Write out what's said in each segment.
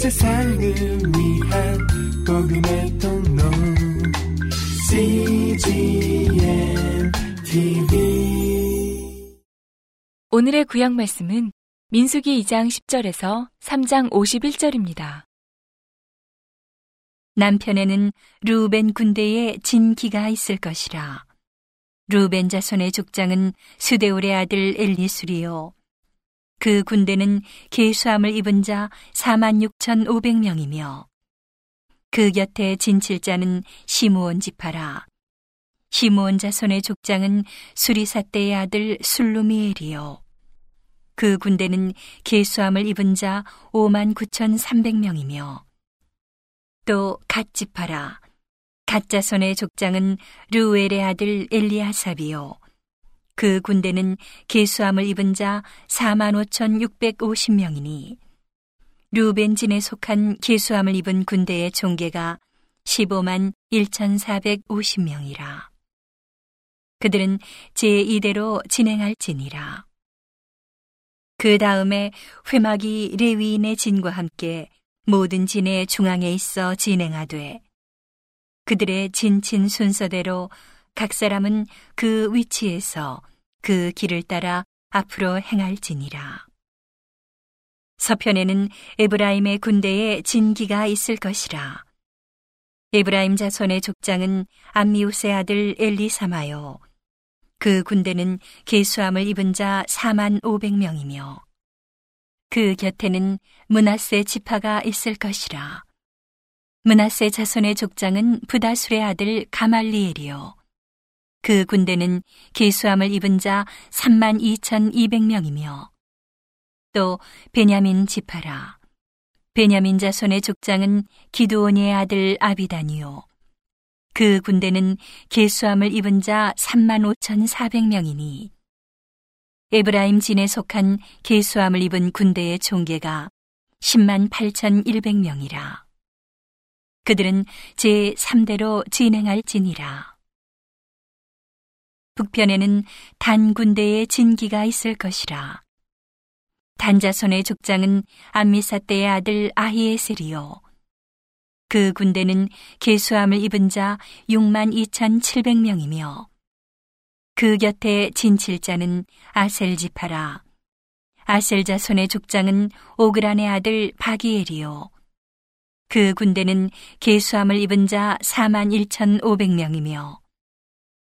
세상을 위한 복음의 통로 CGM TV 오늘의 구약 말씀은 민수기 2장 10절에서 3장 51절입니다. 남편에는 루벤 군대에 진기가 있을 것이라. 루벤 자손의 족장은 수데올의 아들 엘리수리요. 그 군대는 계수함을 입은 자 46,500명이며 그 곁에 진칠자는 시므온 지파라. 시므온 자손의 족장은 수리사떼의 아들 술루미엘이요. 그 군대는 계수함을 입은 자 59,300명이며 또 갓지파라. 갓자손의 족장은 르우엘의 아들 엘리아삽이요. 그 군대는 계수함을 입은 자 45,650명이니 루벤진에 속한 계수함을 입은 군대의 총계가 15만 1,450명이라. 그들은 제2대로 진행할지니라. 그 다음에 회막이 레위인의 진과 함께 모든 진의 중앙에 있어 진행하되 그들의 진친 순서대로 각 사람은 그 위치에서 그 길을 따라 앞으로 행할지니라. 서편에는 에브라임의 군대에 진기가 있을 것이라. 에브라임 자손의 족장은 암미우스의 아들 엘리사마요. 그 군대는 계수함을 입은 자 4만 500명이며 그 곁에는 문하세 지파가 있을 것이라. 문하세 자손의 족장은 부다술의 아들 가말리엘이요. 그 군대는 계수함을 입은 자 3만 2,200명이며 또 베냐민 지파라. 베냐민 자손의 족장은 기드온의 아들 아비다니요. 그 군대는 계수함을 입은 자 3만 5,400명이니 에브라임 진에 속한 계수함을 입은 군대의 총계가 10만 8,100명이라. 그들은 제 3대로 진행할지니라. 북편에는 단 군대의 진기가 있을 것이라. 단자손의 족장은 암미사떼의 아들 아히에셀이요. 그 군대는 계수함을 입은 자 6만 2,700명이며 그 곁에 진칠자는 아셀 지파라. 아셀 자손의 족장은 오그란의 아들 바기엘이요. 그 군대는 계수함을 입은 자 4만 1,500명이며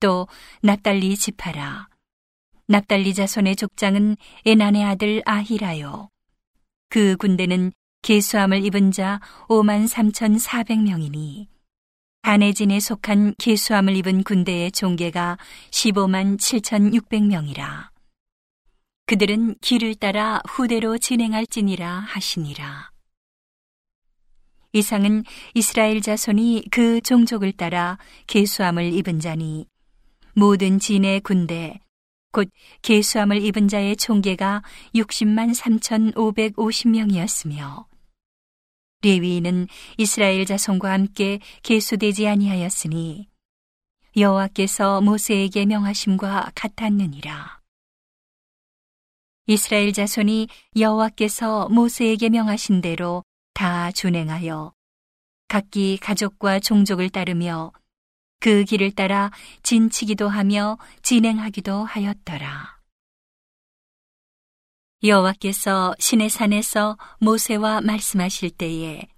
또 납달리 지파라. 납달리 자손의 족장은 에난의 아들 아히라요. 그 군대는 계수함을 입은 자 5만 3,400명이니 단해진에 속한 계수함을 입은 군대의 종계가 15만 7,600명이라. 그들은 길을 따라 후대로 진행할지니라 하시니라. 이상은 이스라엘 자손이 그 종족을 따라 계수함을 입은 자니 모든 진의 군대 곧 계수함을 입은 자의 총계가 60만 3,550명이었으며 레위인은 이스라엘 자손과 함께 계수되지 아니하였으니 여호와께서 모세에게 명하심과 같았느니라. 이스라엘 자손이 여호와께서 모세에게 명하신 대로 다 준행하여 각기 가족과 종족을 따르며 그 길을 따라 진치기도 하며 진행하기도 하였더라. 여호와께서 신의 산에서 모세와 말씀하실 때에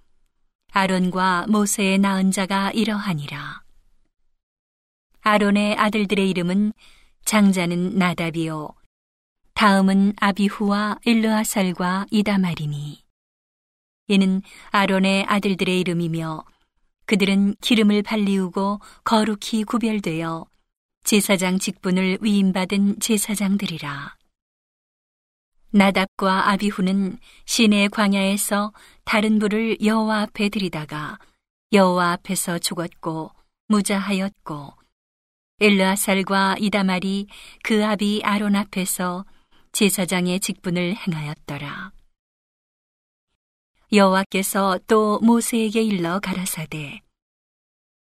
아론과 모세의 낳은 자가 이러하니라. 아론의 아들들의 이름은 장자는 나답이요. 다음은 아비후와 일르아살과 이다말이니. 이는 아론의 아들들의 이름이며 그들은 기름을 발리우고 거룩히 구별되어 제사장 직분을 위임받은 제사장들이라. 나답과 아비후는 시내 광야에서 다른 불을 여호와 앞에 들이다가 여호와 앞에서 죽었고 무자하였고 엘르아살과 이다말이 그 아비 아론 앞에서 제사장의 직분을 행하였더라. 여호와께서 또 모세에게 일러 가라사대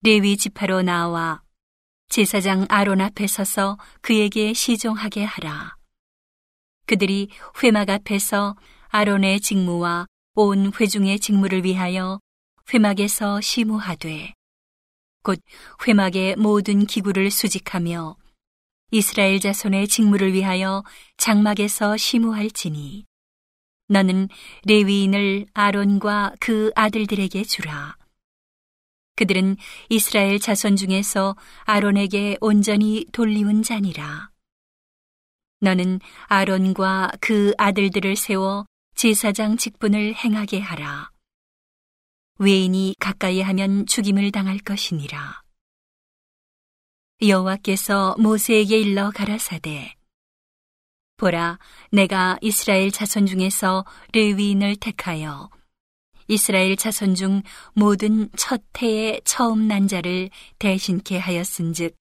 레위 지파로 나와 제사장 아론 앞에 서서 그에게 시종하게 하라. 그들이 회막 앞에서 아론의 직무와 온 회중의 직무를 위하여 회막에서 시무하되 곧 회막의 모든 기구를 수직하며 이스라엘 자손의 직무를 위하여 장막에서 시무할지니 너는 레위인을 아론과 그 아들들에게 주라. 그들은 이스라엘 자손 중에서 아론에게 온전히 돌리운 자니라. 너는 아론과 그 아들들을 세워 제사장 직분을 행하게 하라. 외인이 가까이 하면 죽임을 당할 것이니라. 여호와께서 모세에게 일러 가라사대 보라 내가 이스라엘 자손 중에서 레위인을 택하여. 이스라엘 자손 중 모든 첫 해의 처음 난 자를 대신케 하였은즉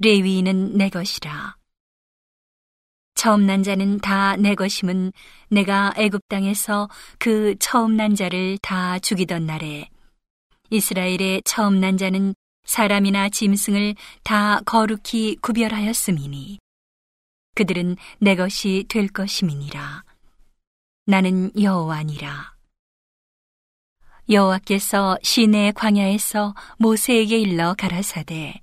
레위인은 내 것이라. 처음 난 자는 다 내 것임은 내가 애굽 땅에서 그 처음 난 자를 다 죽이던 날에. 이스라엘의 처음 난 자는 사람이나 짐승을 다 거룩히 구별하였음이니 그들은 내 것이 될 것임이니라. 나는 여호와니라. 여호와께서 시내 광야에서 모세에게 일러 가라사대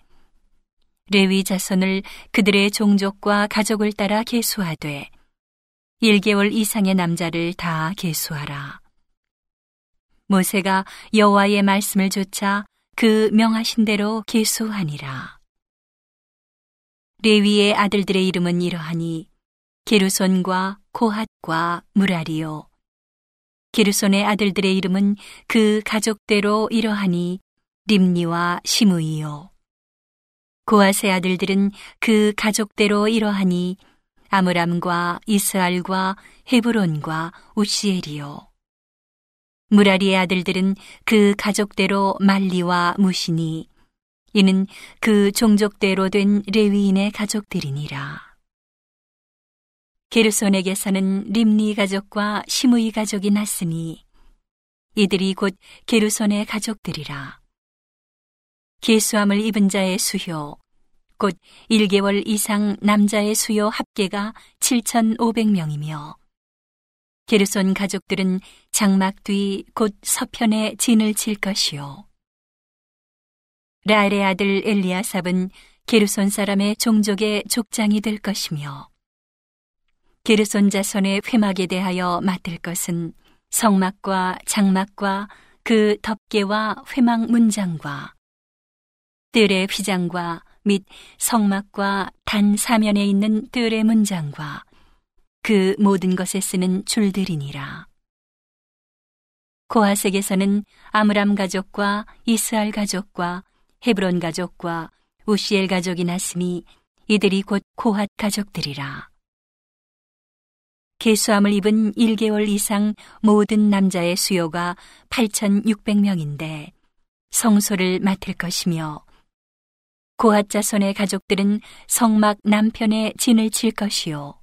레위 자손을 그들의 종족과 가족을 따라 계수하되 1개월 이상의 남자를 다 계수하라. 모세가 여호와의 말씀을 조차 그 명하신 대로 계수하니라. 레위의 아들들의 이름은 이러하니 게르손과 코핫과 무라리요. 게르손의 아들들의 이름은 그 가족대로 이러하니 림니와 시무이요. 고아의 아들들은 그 가족대로 이러하니 아므람과 이스알과 헤브론과 우시엘이요. 무라리의 아들들은 그 가족대로 말리와 무시니 이는 그 종족대로 된 레위인의 가족들이니라. 게르손에게서는 림니 가족과 시무이 가족이 났으니 이들이 곧 게르손의 가족들이라. 계수함을 입은 자의 수효, 곧 1개월 이상 남자의 수요 합계가 7,500명이며 게르손 가족들은 장막 뒤 곧 서편에 진을 칠 것이요. 라엘의 아들 엘리아삽은 게르손 사람의 종족의 족장이 될 것이며 게르손 자손의 회막에 대하여 맡을 것은 성막과 장막과 그 덮개와 회막 문장과 뜰의 휘장과 및 성막과 단 사면에 있는 뜰의 문장과 그 모든 것에 쓰는 줄들이니라. 고아색에서는 아므람 가족과 이스알 가족과 헤브론 가족과 우시엘 가족이 났으니 이들이 곧 고핫 가족들이라. 계수함을 입은 1개월 이상 모든 남자의 수요가 8,600명인데 성소를 맡을 것이며 고핫 자손의 가족들은 성막 남편에 진을 칠 것이요.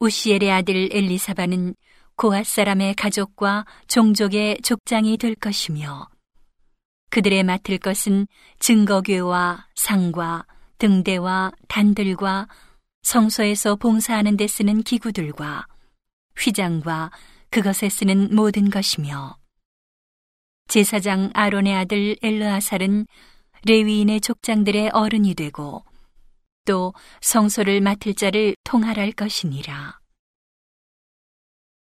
우시엘의 아들 엘리사바는 고핫 사람의 가족과 종족의 족장이 될 것이며 그들의 맡을 것은 증거교와 상과 등대와 단들과 성소에서 봉사하는 데 쓰는 기구들과 휘장과 그것에 쓰는 모든 것이며 제사장 아론의 아들 엘르아살은 레위인의 족장들의 어른이 되고 또 성소를 맡을 자를 통할할 것이니라.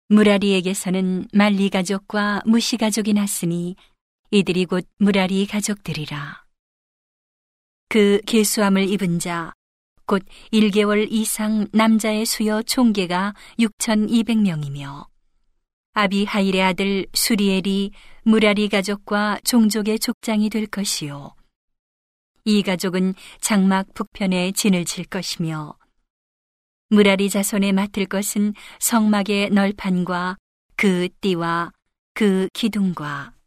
무라리에게서는 말리 가족과 무시 가족이 났으니 이들이 곧 무라리 가족들이라. 그 계수함을 입은 자, 곧 1개월 이상 남자의 수요 총계가 6,200명이며, 아비하일의 아들 수리엘이 무라리 가족과 종족의 족장이 될 것이요. 이 가족은 장막 북편에 진을 칠 것이며 무라리 자손에 맡을 것은 성막의 널판과 그 띠와 그 기둥과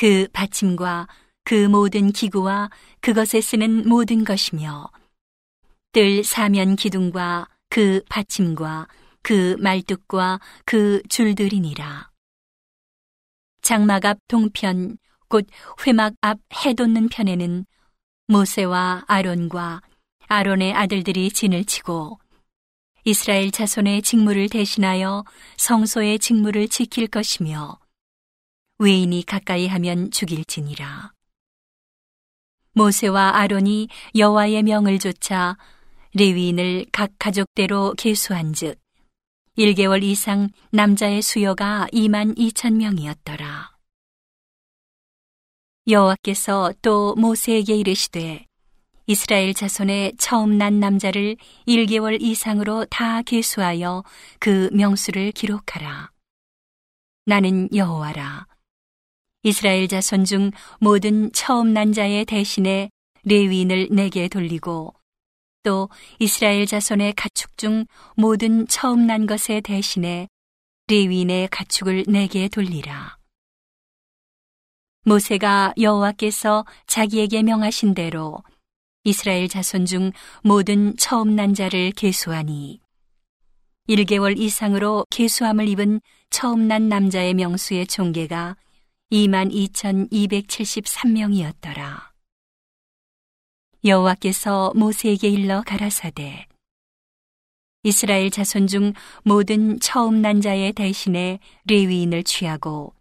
그 받침과 그 모든 기구와 그것에 쓰는 모든 것이며 뜰 사면 기둥과 그 받침과 그 말뚝과 그 줄들이니라. 장막 앞 동편 곧 회막 앞 해돋는 편에는 모세와 아론과 아론의 아들들이 진을 치고 이스라엘 자손의 직무를 대신하여 성소의 직무를 지킬 것이며 외인이 가까이 하면 죽일지니라. 모세와 아론이 여호와의 명을 좇아 레위인을 각 가족대로 계수한즉 1개월 이상 남자의 수요가 2만 2천 명이었더라. 여호와께서 또 모세에게 이르시되 이스라엘 자손의 처음 난 남자를 1개월 이상으로 다 계수하여 그 명수를 기록하라. 나는 여호와라. 이스라엘 자손 중 모든 처음 난 자의 대신에 레위인을 내게 돌리고 또 이스라엘 자손의 가축 중 모든 처음 난 것의 대신에 레위인의 가축을 내게 돌리라. 모세가 여호와께서 자기에게 명하신 대로 이스라엘 자손 중 모든 처음 난 자를 계수하니 1개월 이상으로 계수함을 입은 처음 난 남자의 명수의 총계가 22,273명이었더라. 여호와께서 모세에게 일러 가라사대 이스라엘 자손 중 모든 처음 난 자의 대신에 레위인을 취하고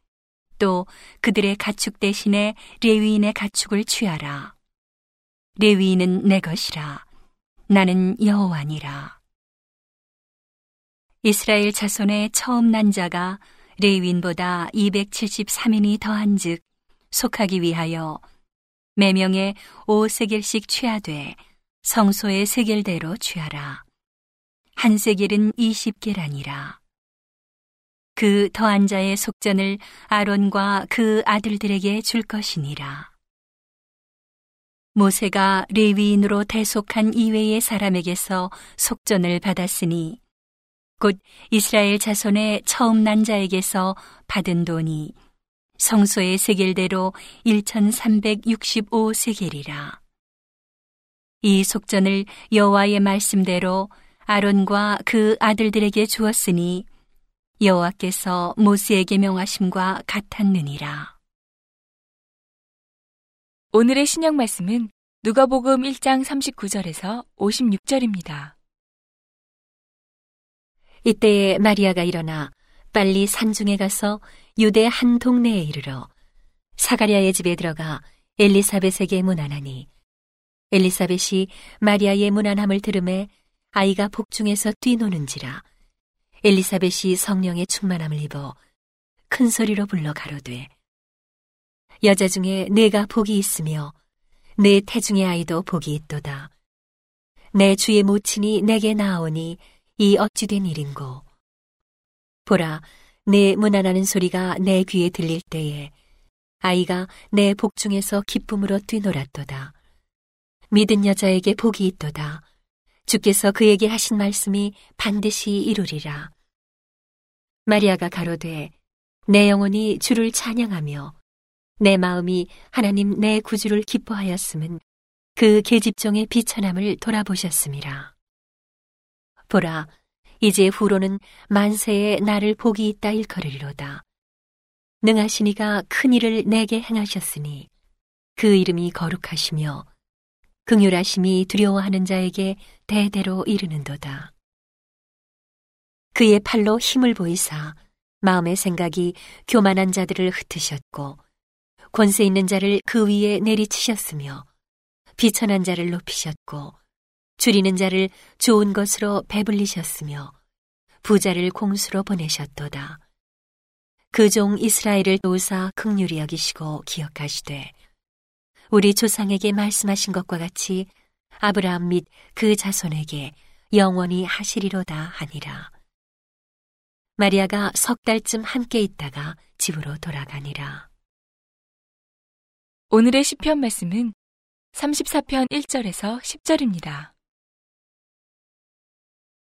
또 그들의 가축 대신에 레위인의 가축을 취하라. 레위인은 내 것이라. 나는 여호와니라. 이스라엘 자손의 처음 난 자가 레위인보다 273인이 더한즉 속하기 위하여 매명에 5세겔씩 취하되 성소의 세겔대로 취하라. 한 세겔은 20계라니라. 그 더한 자의 속전을 아론과 그 아들들에게 줄 것이니라. 모세가 레위인으로 대속한 이외의 사람에게서 속전을 받았으니 곧 이스라엘 자손의 처음 난 자에게서 받은 돈이 성소의 세겔대로 1365세겔이라. 이 속전을 여호와의 말씀대로 아론과 그 아들들에게 주었으니 여호와께서 모세에게 명하심과 같았느니라. 오늘의 신약 말씀은 누가복음 1장 39절에서 56절입니다. 이때에 마리아가 일어나 빨리 산중에 가서 유대 한 동네에 이르러 사가랴의 집에 들어가 엘리사벳에게 문안하니 엘리사벳이 마리아의 문안함을 들음에 아이가 복중에서 뛰노는지라 엘리사벳이 성령의 충만함을 입어 큰 소리로 불러 가로되 여자 중에 내가 복이 있으며 내 태중의 아이도 복이 있도다. 내 주의 모친이 내게 나오니 이 어찌된 일인고 보라 내 문안하는 소리가 내 귀에 들릴 때에 아이가 내 복중에서 기쁨으로 뛰놀았도다 믿은 여자에게 복이 있도다 주께서 그에게 하신 말씀이 반드시 이루리라. 마리아가 가로되 내 영혼이 주를 찬양하며 내 마음이 하나님 내 구주를 기뻐하였음은 그 계집종의 비천함을 돌아보셨음이라. 보라, 이제 후로는 만세에 나를 복이 있다 일컬으리로다. 능하시니가 큰 일을 내게 행하셨으니 그 이름이 거룩하시며 긍휼하심이 두려워하는 자에게 대대로 이르는도다. 그의 팔로 힘을 보이사 마음의 생각이 교만한 자들을 흩으셨고 권세 있는 자를 그 위에 내리치셨으며 비천한 자를 높이셨고 줄이는 자를 좋은 것으로 배불리셨으며 부자를 공수로 보내셨도다. 그 종 이스라엘을 도우사 극률이 여기시고 기억하시되 우리 조상에게 말씀하신 것과 같이 아브라함 및 그 자손에게 영원히 하시리로다 하니라. 마리아가 석 달쯤 함께 있다가 집으로 돌아가니라. 오늘의 시편 말씀은 34편 1절에서 10절입니다.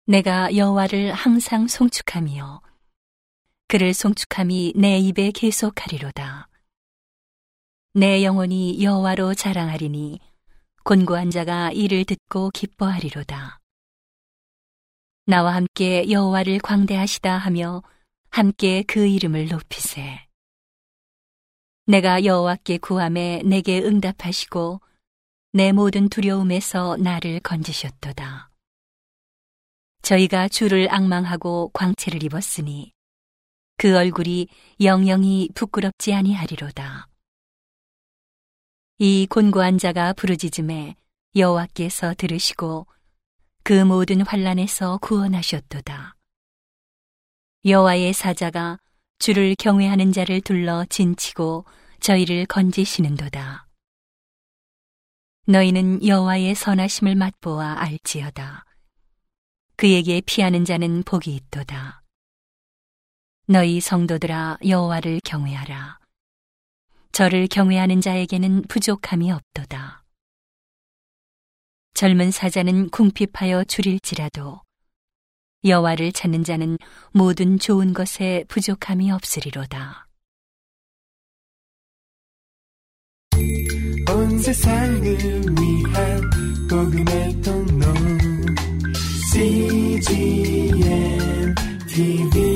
내가 여호와를 항상 송축하며 그를 송축함이 내 입에 계속하리로다. 내 영혼이 여호와로 자랑하리니 곤고한 자가 이를 듣고 기뻐하리로다. 나와 함께 여호와를 광대하시다 하며 함께 그 이름을 높이세. 내가 여호와께 구함에 내게 응답하시고 내 모든 두려움에서 나를 건지셨도다. 저희가 주를 악망하고 광채를 입었으니 그 얼굴이 영영이 부끄럽지 아니하리로다. 이 곤고한 자가 부르짖음에 여호와께서 들으시고 그 모든 환란에서 구원하셨도다. 여호와의 사자가 주를 경외하는 자를 둘러 진치고 저희를 건지시는도다. 너희는 여호와의 선하심을 맛보아 알지어다. 그에게 피하는 자는 복이 있도다. 너희 성도들아 여호와를 경외하라. 저를 경외하는 자에게는 부족함이 없도다. 젊은 사자는 궁핍하여 줄일지라도 여호와를 찾는 자는 모든 좋은 것에 부족함이 없으리로다. 온 세상을 위한 복음의 통로 CGM TV